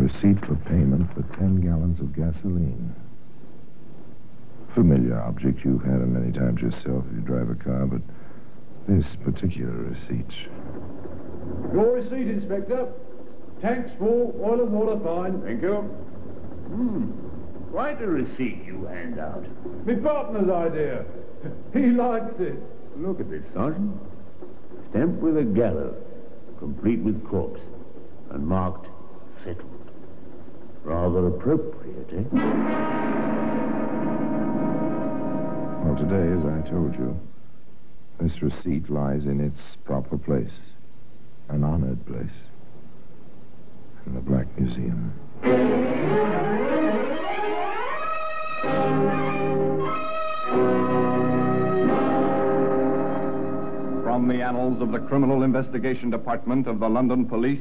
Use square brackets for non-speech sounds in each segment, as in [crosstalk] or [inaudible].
receipt for payment for 10 gallons of gasoline. Familiar object you've had it many times yourself if you drive a car, but this particular receipt. Your receipt, Inspector. Tanks full, oil and water fine. Thank you. Hmm. Quite a receipt you hand out. My partner's idea. [laughs] He likes it. Look at this, Sergeant. Stamped with a gallows, complete with corpse, and marked settled. Rather appropriate, eh? Well, today, as I told you, this receipt lies in its proper place. An honored place. In the Black Museum. From the annals of the Criminal Investigation Department of the London Police,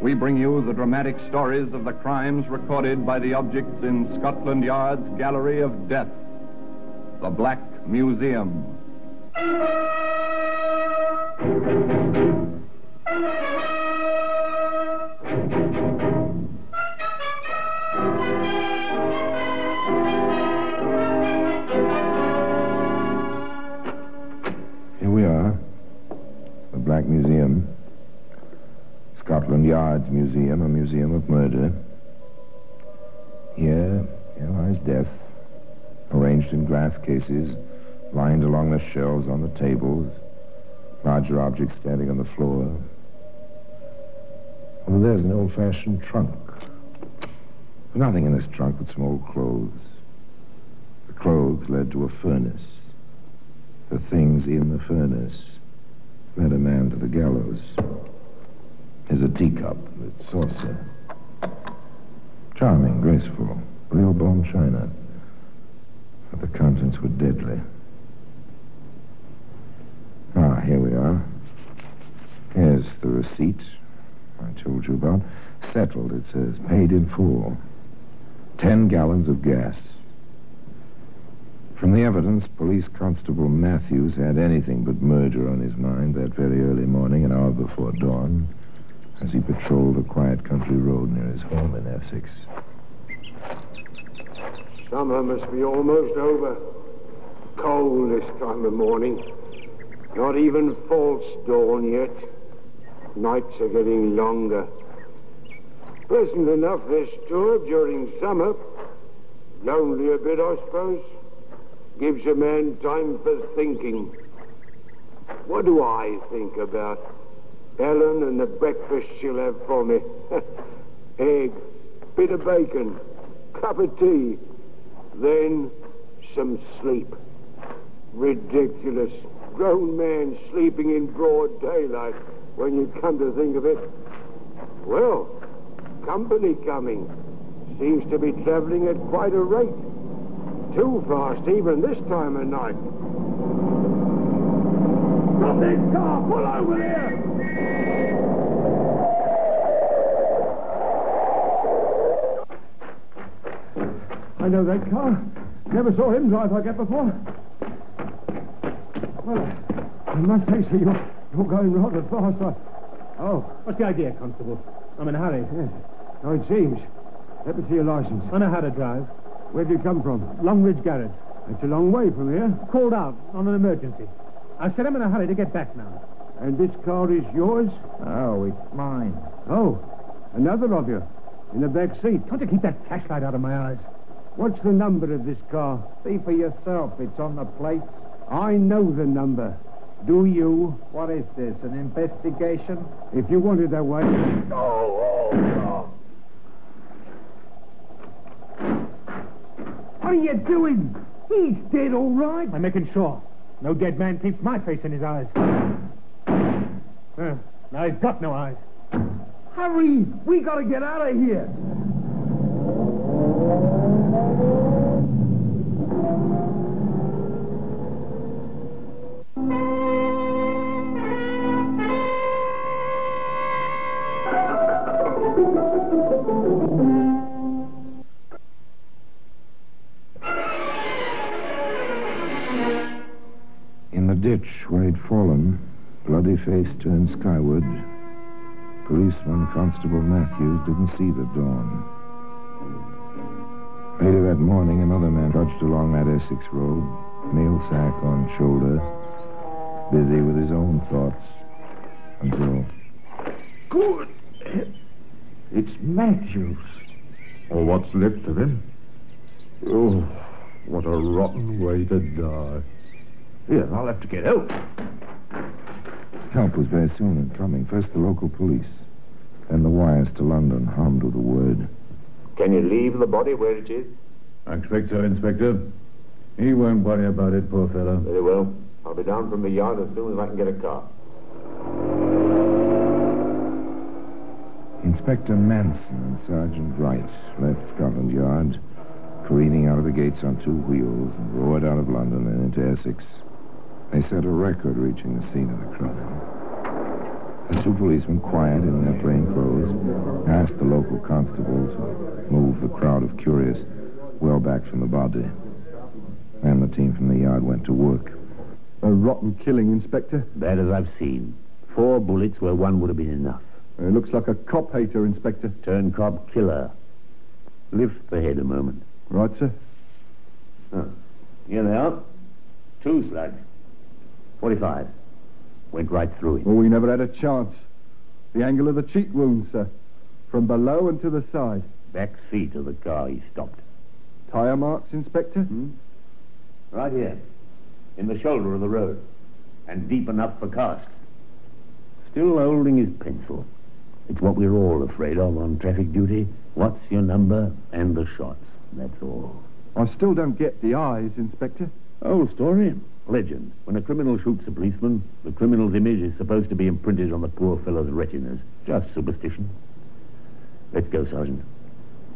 we bring you the dramatic stories of the crimes recorded by the objects in Scotland Yard's Gallery of Death, the Black Museum. Yard's museum, a museum of murder. Here, here lies death, arranged in glass cases, lined along the shelves on the tables, larger objects standing on the floor. Over there's an old-fashioned trunk. Nothing in this trunk but some old clothes. The clothes led to a furnace. The things in the furnace led a man to the gallows. There's a teacup with saucer. Charming, graceful, real bone china. But the contents were deadly. Ah, here we are. Here's the receipt I told you about. Settled, it says. Paid in full. Ten gallons of gas. From the evidence, Police Constable Matthews had anything but murder on his mind that very early morning, an hour before dawn, as he patrolled a quiet country road near his home in Essex. Summer must be almost over. Cold this time of morning. Not even false dawn yet. Nights are getting longer. Pleasant enough this tour during summer. Lonely a bit, I suppose. Gives a man time for thinking. What do I think about? Helen and the breakfast she'll have for me. [laughs] Egg, bit of bacon, cup of tea, then some sleep. Ridiculous. Grown man sleeping in broad daylight when you come to think of it. Well, company coming. Seems to be traveling at quite a rate. Too fast even this time of night. Stop this car! Pull over there! I know that car. Never saw him drive like that before. Well, I must say, sir, you're, you're going rather fast. I... Oh, What's the idea, Constable? I'm in a hurry. yes. So it seems. Let me see your license. I know how to drive. Where'd you come from? Longridge Garage. It's a long way from here. Called out on an emergency. I said I'm in a hurry to get back now. And this car is yours? Oh, it's mine. Oh, another of you. In the back seat. Can't you keep that flashlight out of my eyes? What's the number of this car? See for yourself. It's on the plates. I know the number. Do you? What is this, an investigation? If you want it that way. Oh! oh, oh. What are you doing? He's dead, all right. I'm making sure. No dead man keeps my face in his eyes. Uh, now he's got no eyes. Hurry! We gotta get out of here. Ditch where he'd fallen, bloody face turned skyward, Policeman Constable Matthews didn't see the dawn. Later that morning, another man trudged along that Essex road, mail sack on shoulder, busy with his own thoughts, until Good. It's Matthews. Or what's left of him. Oh, what a rotten way to die. Here, I'll have to get help. help was very soon in coming. First the local police, then the wires to London hummed with a word. Can you leave the body where it is? I expect so, Inspector. He won't worry about it, poor fellow. Very well. I'll be down from the yard as soon as I can get a car. Inspector Manson and Sergeant Wright left Scotland Yard, careening out of the gates on two wheels, and roared out of London and into Essex. They set a record reaching the scene of the crime. The two policemen, quiet in their plain clothes, asked the local constable to move the crowd of curious well back from the body. Then the team from the yard went to work. A rotten killing, Inspector. Bad as I've seen. Four bullets where one would have been enough. Uh, it looks like a cop hater, Inspector. Turn cop killer. Lift the head a moment. Right, sir. Here they are. Two slugs. 45. Went right through him. Well, we never had a chance. The angle of the cheek wound, sir. From below and to the side. Back seat of the car he stopped. Tire marks, Inspector? Hmm? Right here. In the shoulder of the road. And deep enough for casts. Still holding his pencil. It's what we're all afraid of on traffic duty. What's your number and the shots. That's all. I still don't get the eyes, Inspector. Old story. Legend. When a criminal shoots a policeman, the criminal's image is supposed to be imprinted on the poor fellow's retinas. Just superstition. Let's go, Sergeant.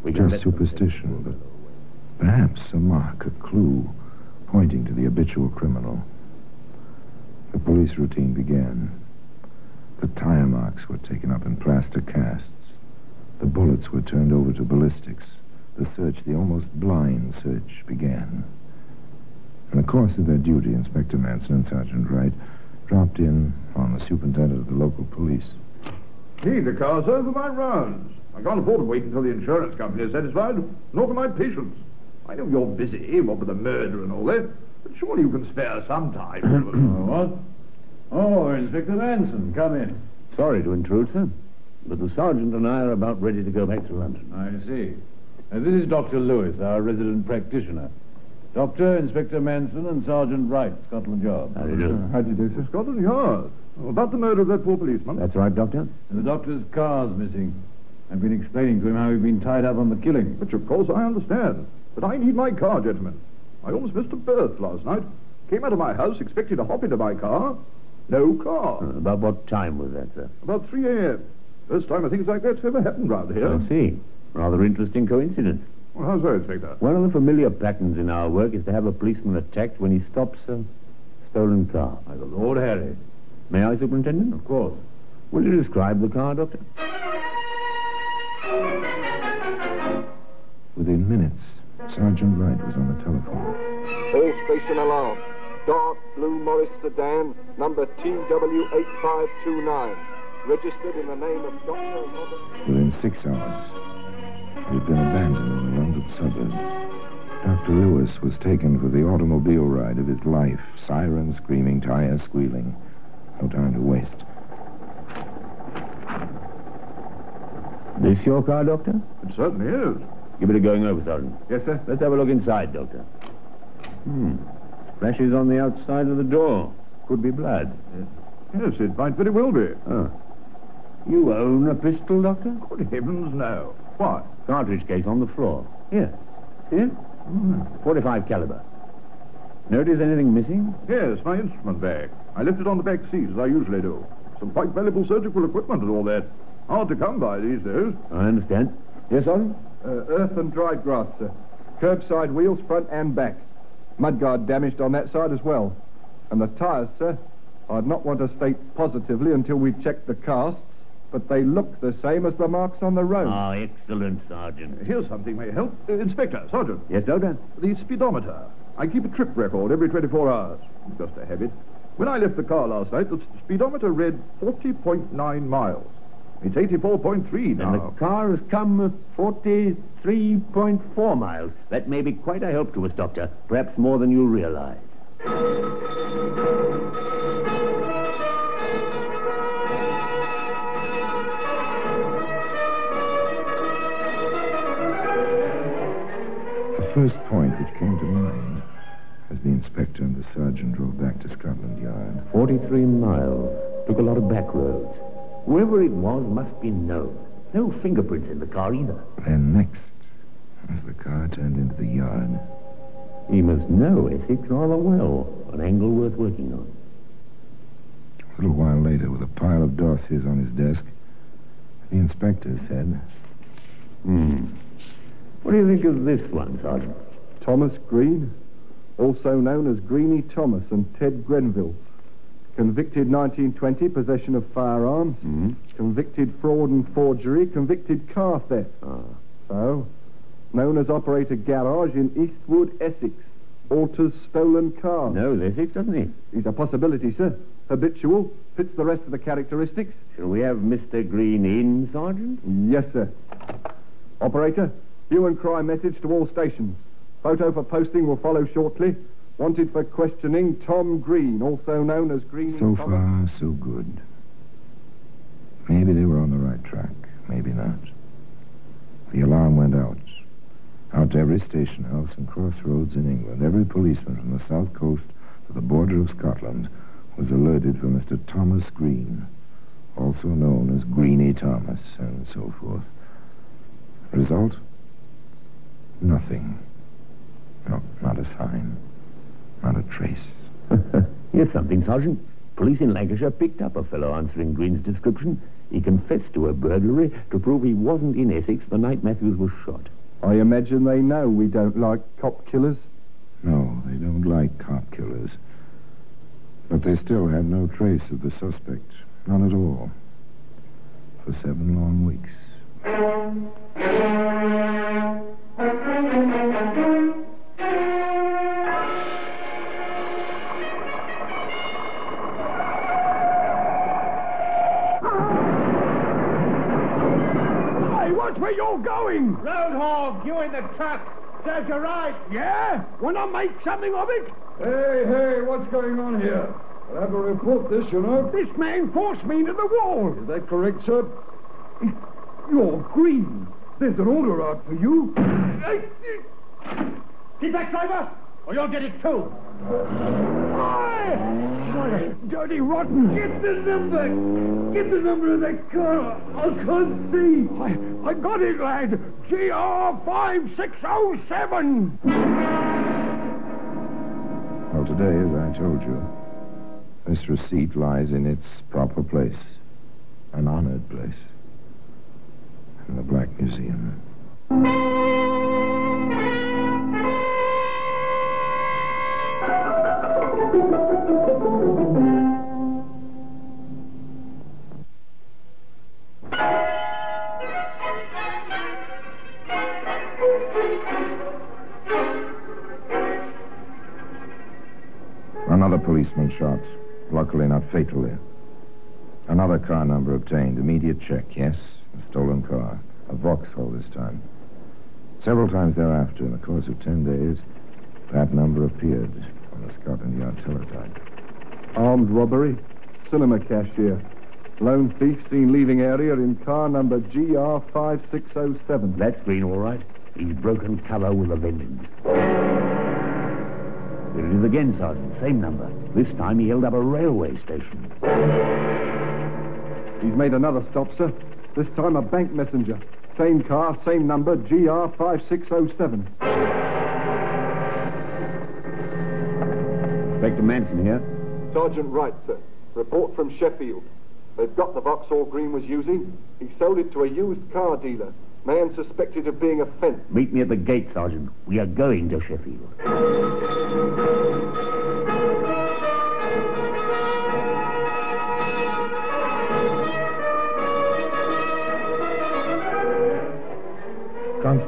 We can Just superstition, but perhaps a mark, a clue, pointing to the habitual criminal. The police routine began. The tire marks were taken up in plaster casts. The bullets were turned over to ballistics. The search, the almost blind search, began. In the course of their duty, Inspector Manson and Sergeant Wright dropped in on the superintendent of the local police. Need the car, sir, for my rounds. I can't afford to wait until the insurance company is satisfied, nor can my patients. I know you're busy, what with the murder and all that, but surely you can spare some time. [clears throat] what? Oh, Inspector Manson, come in. Sorry to intrude, sir. But the sergeant and I are about ready to go back to London. I see. Uh, this is Dr. Lewis, our resident practitioner. Doctor, Inspector Manson, and Sergeant Wright, Scotland Yard. How do you do? How do you do, sir? Scotland Yard. About the murder of that poor policeman. That's right, Doctor. And the doctor's car's missing. I've been explaining to him how he'd been tied up on the killing. Which, of course, I understand. But I need my car, gentlemen. I almost missed a birth last night. Came out of my house expecting to hop into my car. No car. Uh, about what time was that, sir? About 3 a.m. First time a thing like that's ever happened round here. I see. Rather interesting coincidence. Well, how's that, Inspector? One of the familiar patterns in our work is to have a policeman attacked when he stops a stolen car. By the Lord Harry. May I, Superintendent? Of course. Will you describe the car, Doctor? Within minutes, Sergeant Wright was on the telephone. All station alarm. Dark blue Morris sedan, number TW8529. Registered in the name of Dr. Robert... Within six hours, it had been abandoned in a London suburb. Dr. Lewis was taken for the automobile ride of his life. Sirens screaming, tires squealing. No time to waste. This your car, Doctor? It certainly is. Give it a going over, Sergeant. Yes, sir. Let's have a look inside, Doctor. Hmm. Splashes on the outside of the door. Could be blood. Yes, it might very well be. Oh. You own a pistol, Doctor? Good heavens, no. Why? Cartridge case on the floor. Here. Here? 45 caliber. Notice anything missing? Yes, my instrument bag. I left it on the back seat, as I usually do. Some quite valuable surgical equipment and all that. Hard to come by these days. I understand. Yes, Sergeant? Uh, earth and dried grass, sir. Curbside wheels, front and back. Mudguard damaged on that side as well. And the tyres, sir, I'd not want to state positively until we've checked the casts, but they look the same as the marks on the road. Ah, excellent, Sergeant. Here's something may help. Uh, Inspector, Sergeant, Yes, Doctor? the speedometer. I keep a trip record every 24 hours. Just a habit. When I left the car last night, the speedometer read 40.9 miles. It's 84.3 now. And the car has come 43.4 miles. That may be quite a help to us, Doctor. Perhaps more than you realize. First point which came to mind as the inspector and the sergeant drove back to Scotland Yard 43 miles. Took a lot of back roads. Whoever it was must be known. No fingerprints in the car either. Then next, as the car turned into the yard, He must know Essex rather well. An angle worth working on. a little while later, with a pile of dossiers on his desk, the inspector said, Hmm. What do you think of this one, Sergeant? Thomas Green, also known as Greenie Thomas and Ted Grenville. Convicted 1920, possession of firearms. Hmm? Convicted fraud and forgery. Convicted car theft. Ah. So, known as operator garage in Eastwood, Essex. Alters stolen car. Knows Essex, doesn't he? He's a possibility, sir. Habitual. Fits the rest of the characteristics. Shall we have Mr. Green in, Sergeant? Yes, sir. Operator, hue and cry message to all stations. Photo for posting will follow shortly. Wanted for questioning Tom Green, also known as Green. So far, so good. Maybe they were on the right track. Maybe not. The alarm went out. Out to every station house and crossroads in England. Every policeman from the south coast to the border of Scotland was alerted for Mr. Thomas Green, also known as Greenie Thomas, and so forth. Result? Nothing. No, not a sign. Not a trace. [laughs] Here's something, Sergeant. Police in Lancashire picked up a fellow answering Green's description. He confessed to a burglary to prove he wasn't in Essex the night Matthews was shot. I imagine they know we don't like cop killers. No, they don't like cop killers. But they still had no trace of the suspect. None at all. For seven long weeks. Hey, watch where you're going! Roadhog, you in the truck. Serves you right. Yeah? Wanna make something of it? Hey, hey, what's going on here? I'll have to report this, you know. This man forced me into the wall. Is that correct, sir? You're green. There's an order out for you. Get back, driver, or you'll get it too. Aye! Dirty rotten. Get the number. Get the number of that car. I can't see. I, I got it, lad. GR 5607. Well, today, as I told you, this receipt lies in its proper place. An honored place. In the Black Museum. Another policeman shot, luckily not fatally. Another car number obtained. Immediate check, yes. A stolen car. A Vauxhall this time. Several times thereafter, in the course of ten days, that number appeared on the Scotland Yard teletype. Armed robbery. Cinema cashier. Lone thief seen leaving area in car number GR 5607. That's Green, all right. He's broken cover with a vengeance. Here it is again, Sergeant. Same number. This time he held up a railway station. He's made another stop, sir. This time a bank messenger. Same car, same number, GR 5607. Inspector Manson here. Sergeant Wright, sir. Report from Sheffield. They've got the Vauxhall Green was using. He sold it to a used car dealer. Man suspected of being a fence. Meet me at the gate, Sergeant. We are going to Sheffield.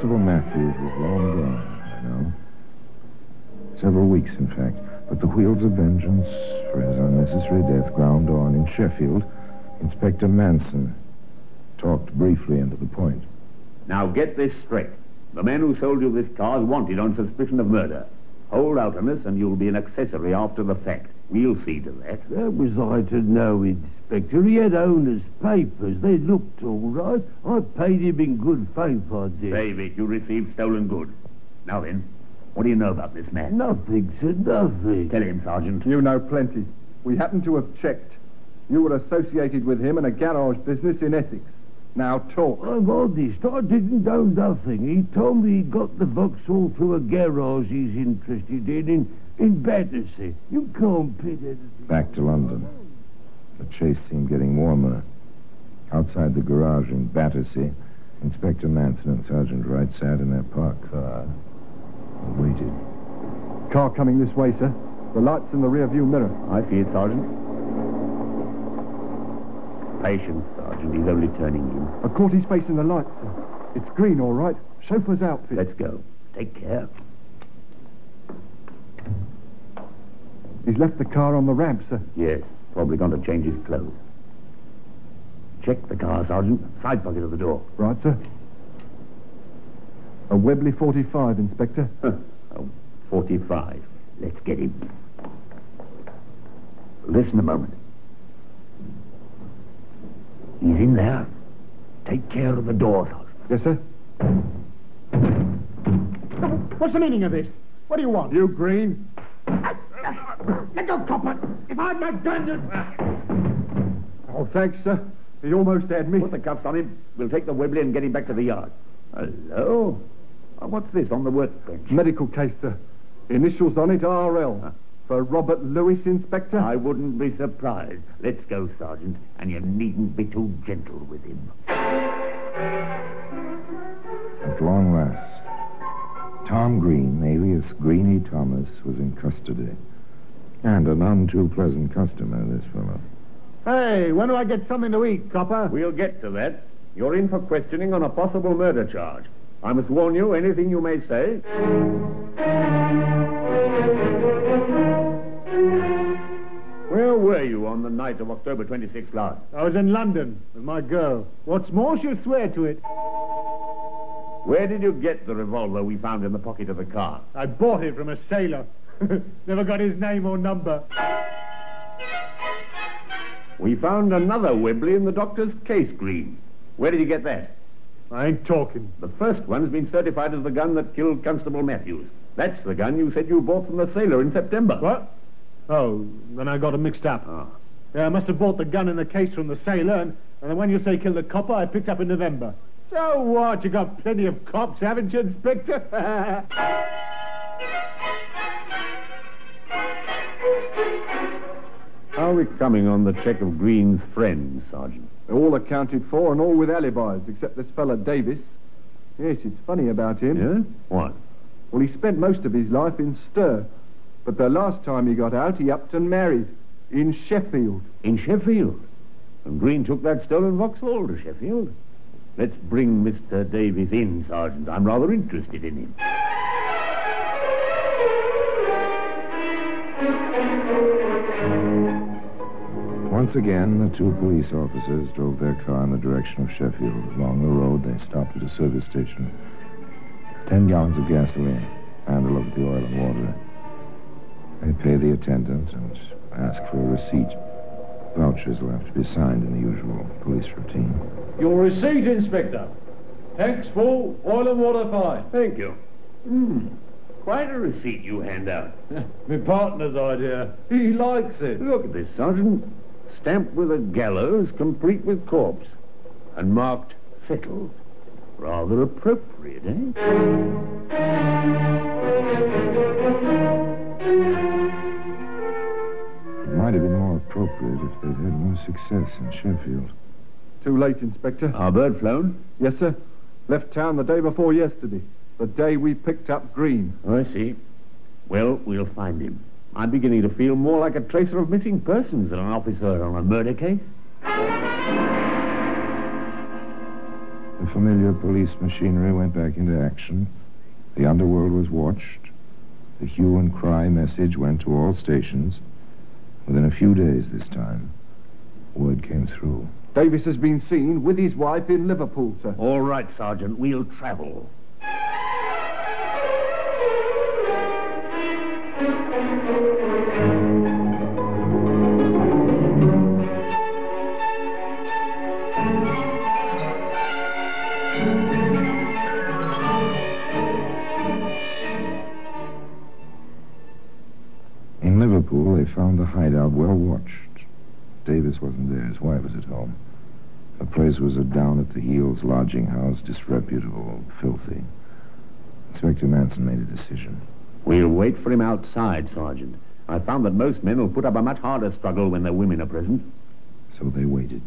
Constable Matthews is long gone, I know. Several weeks, in fact. But the wheels of vengeance for his unnecessary death ground on in Sheffield. Inspector Manson talked briefly and to the point. Now get this straight. The man who sold you this car is wanted on suspicion of murder. Hold out on us and you'll be an accessory after the fact. We'll see to that. That was I to know, Inspector. He had owner's papers. They looked all right. I paid him in good faith, I did. David, you received stolen goods. Now then, what do you know about this man? Nothing, sir, nothing. Tell him, Sergeant. You know plenty. We happen to have checked. You were associated with him in a garage business in Essex. Now talk. I'm honest. I didn't know nothing. He told me he got the Vauxhall through a garage he's interested in in, in Battersea. You can't pit anything. Back to London. The chase seemed getting warmer. Outside the garage in Battersea, Inspector Manson and Sergeant Wright sat in their parked car and waited. Car coming this way, sir. The light's in the rear view mirror. I see it, Sergeant. Patience, Sergeant. He's only turning in. I caught his face in the light, sir. It's green, all right. Chauffeur's outfit. Let's go. Take care. He's left the car on the ramp, sir. Yes, probably gone to change his clothes. Check the car, Sergeant. Side pocket of the door. Right, sir. A Webley 45, Inspector. oh, 45. Let's get him. Listen a moment. He's in there. Take care of the door, Sergeant. Yes, sir. What's the meaning of this? What do you want? You, Green. Uh, Let go, copper. If I'd not done it... Oh, thanks, sir. He almost had me. Put the cuffs on him. We'll take the Webley and get him back to the yard. Hello? Uh, what's this on the workbench? Medical case, sir. Initials on it, RL. For Robert Lewis, Inspector? I wouldn't be surprised. Let's go, Sergeant, and you needn't be too gentle with him. At long last, Tom Green, alias Greeny Thomas, was in custody. And a none too pleasant customer, this fellow. Hey, when do I get something to eat, copper? We'll get to that. You're in for questioning on a possible murder charge. I must warn you, anything you may say. Where were you on the night of October 26th last? I was in London with my girl. What's more, she'll swear to it. Where did you get the revolver we found in the pocket of the car? I bought it from a sailor. [laughs] Never got his name or number. We found another Webley in the doctor's case, Green. Where did you get that? I ain't talking. The first one's been certified as the gun that killed Constable Matthews. That's the gun you said you bought from the sailor in September. What? Oh, then I got them mixed up. Ah. Yeah, I must have bought the gun in the case from the sailor, and, and the one you say killed the copper I picked up in November. So what? You got plenty of cops, haven't you, Inspector? [laughs] How are we coming on the check of Green's friends, Sergeant? They're all accounted for and all with alibis, except this fella Davis. Yes, it's funny about him. Yeah? What? Well, he spent most of his life in stir. But the last time he got out, he upped and married. In Sheffield. In Sheffield? And Green took that stolen Vauxhall to Sheffield? Let's bring Mr. Davis in, Sergeant. I'm rather interested in him. Once again, the two police officers drove their car in the direction of Sheffield. Along the road, they stopped at a service station. Ten gallons of gasoline and a look at the oil and water. They pay the attendant and ask for a receipt. Vouchers will have to be signed in the usual police routine. Your receipt, Inspector. Tanks full, oil and water fine. Thank you. Hmm. Quite a receipt you hand out. [laughs] My partner's idea. He likes it. Look at this, Sergeant. Stamped with a gallows, complete with corpse. And marked settled. Rather appropriate, eh? It might have been more appropriate if they'd had more success in Sheffield. Too late, Inspector. Our bird flown? Yes, sir. Left town the day before yesterday. The day we picked up Green. I see. Well, we'll find him. I'm beginning to feel more like a tracer of missing persons than an officer on a murder case. The familiar police machinery went back into action. The underworld was watched. The hue and cry message went to all stations. Within a few days this time, word came through. Davis has been seen with his wife in Liverpool, sir. All right, Sergeant, we'll travel. Found the hideout well watched. Davis wasn't there. His wife was at home. The place was a down-at-the-heels lodging house, disreputable, filthy. Inspector Manson made a decision. We'll wait for him outside, Sergeant. I found that most men will put up a much harder struggle when their women are present. So they waited.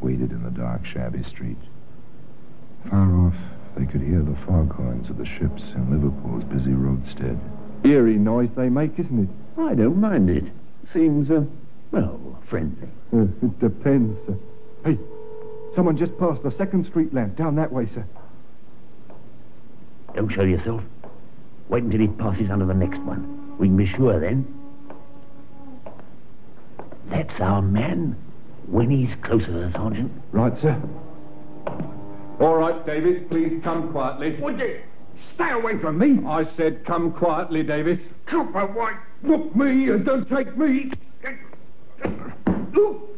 Waited in the dark, shabby street. Far off, they could hear the foghorns of the ships in Liverpool's busy roadstead. Eerie noise they make, isn't it? I don't mind it. Seems, uh, well, friendly. Uh, it depends, sir. Hey, someone just passed the second street lamp down that way, sir. Don't show yourself. Wait until he passes under the next one. We can be sure then. That's our man. When he's closer, Sergeant. Right, sir. All right, Davis, please come quietly. Would you stay away from me? I said come quietly, Davis. Copper White, look me and don't take me. Look,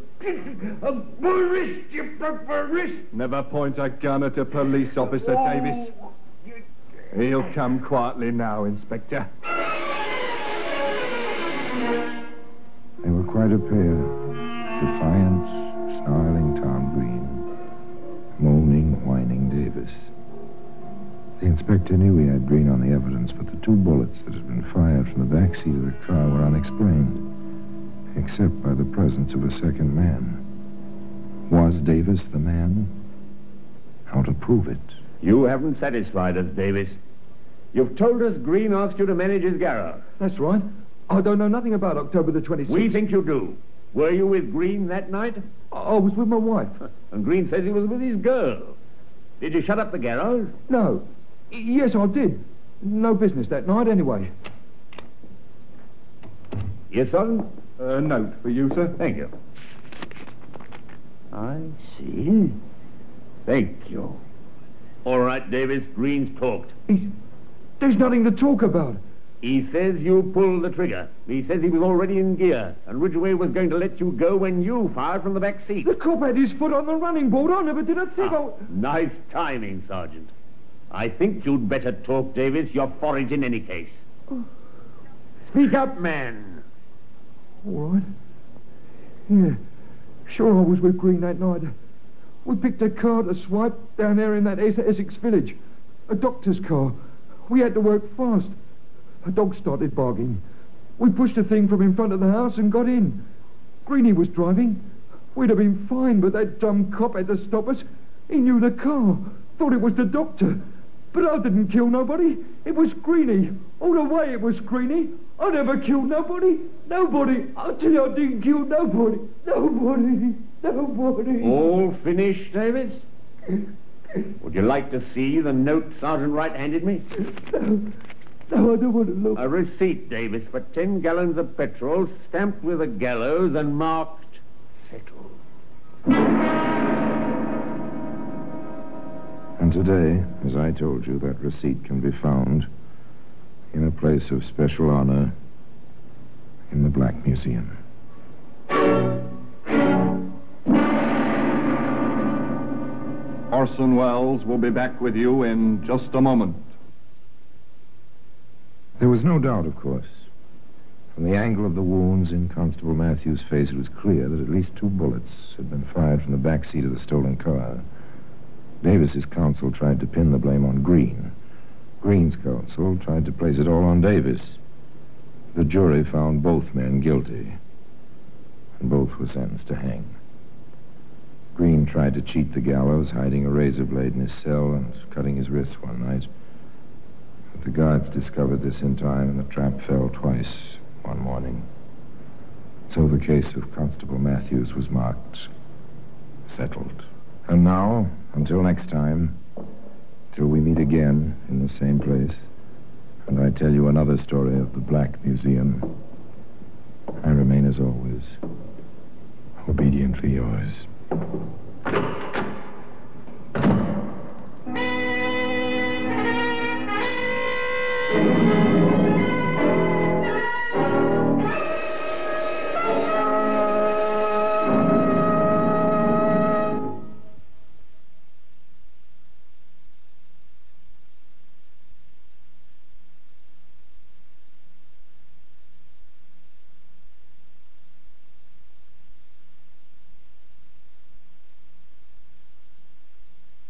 my wrist, you broke my wrist. Never point a gun at a police officer, oh. Davis. He'll come quietly now, Inspector. They were quite a pair. Defiant, snarling Tom Green. Moaning, whining Davis. The inspector knew he had Green on the evidence, but the two bullets that had been fired from the back seat of the car were unexplained, except by the presence of a second man. Was Davis the man? How to prove it? You haven't satisfied us, Davis. You've told us Green asked you to manage his garage. That's right. I don't know nothing about October the 26th. We think you do. Were you with Green that night? I I was with my wife. And Green says he was with his girl. Did you shut up the garage? No. Yes, I did. No business that night, anyway. Yes, son? A note for you, sir. Thank you. I see. Thank you. All right, Davis. Green's talked. He's, there's nothing to talk about. He says you pulled the trigger. He says he was already in gear, and Ridgeway was going to let you go when you fired from the back seat. The cop had his foot on the running board. I never did a thing. Ah, nice timing, Sergeant. I think you'd better talk, Davis. You're forage in any case. Speak up, man. All right. Yeah. Sure, I was with Green that night. We picked a car to swipe down there in that Es- Essex village. A doctor's car. We had to work fast. A dog started barking. We pushed the thing from in front of the house and got in. Greeny was driving. We'd have been fine, but that dumb cop had to stop us. He knew the car. Thought it was the doctor. But I didn't kill nobody. It was Greeny. All the way it was Greeny. I never killed nobody. Nobody. I tell you I didn't kill nobody. Nobody. Nobody. All finished, Davis? Would you like to see the note Sergeant Wright handed me? No, I don't want to look. A receipt, Davis, for ten gallons of petrol, stamped with a gallows and marked And today, as I told you, that receipt can be found in a place of special honor in the Black Museum. Orson Welles will be back with you in just a moment. There was no doubt, of course. From the angle of the wounds in Constable Matthews' face, it was clear that at least two bullets had been fired from the back seat of the stolen car. Davis's counsel tried to pin the blame on Green. Green's counsel tried to place it all on Davis. The jury found both men guilty, and both were sentenced to hang. Green tried to cheat the gallows, hiding a razor blade in his cell and cutting his wrists one night. But the guards discovered this in time, and the trap fell twice one morning. So the case of Constable Matthews was marked settled. And now, until next time, till we meet again in the same place, and I tell you another story of the Black Museum, I remain as always, obediently yours.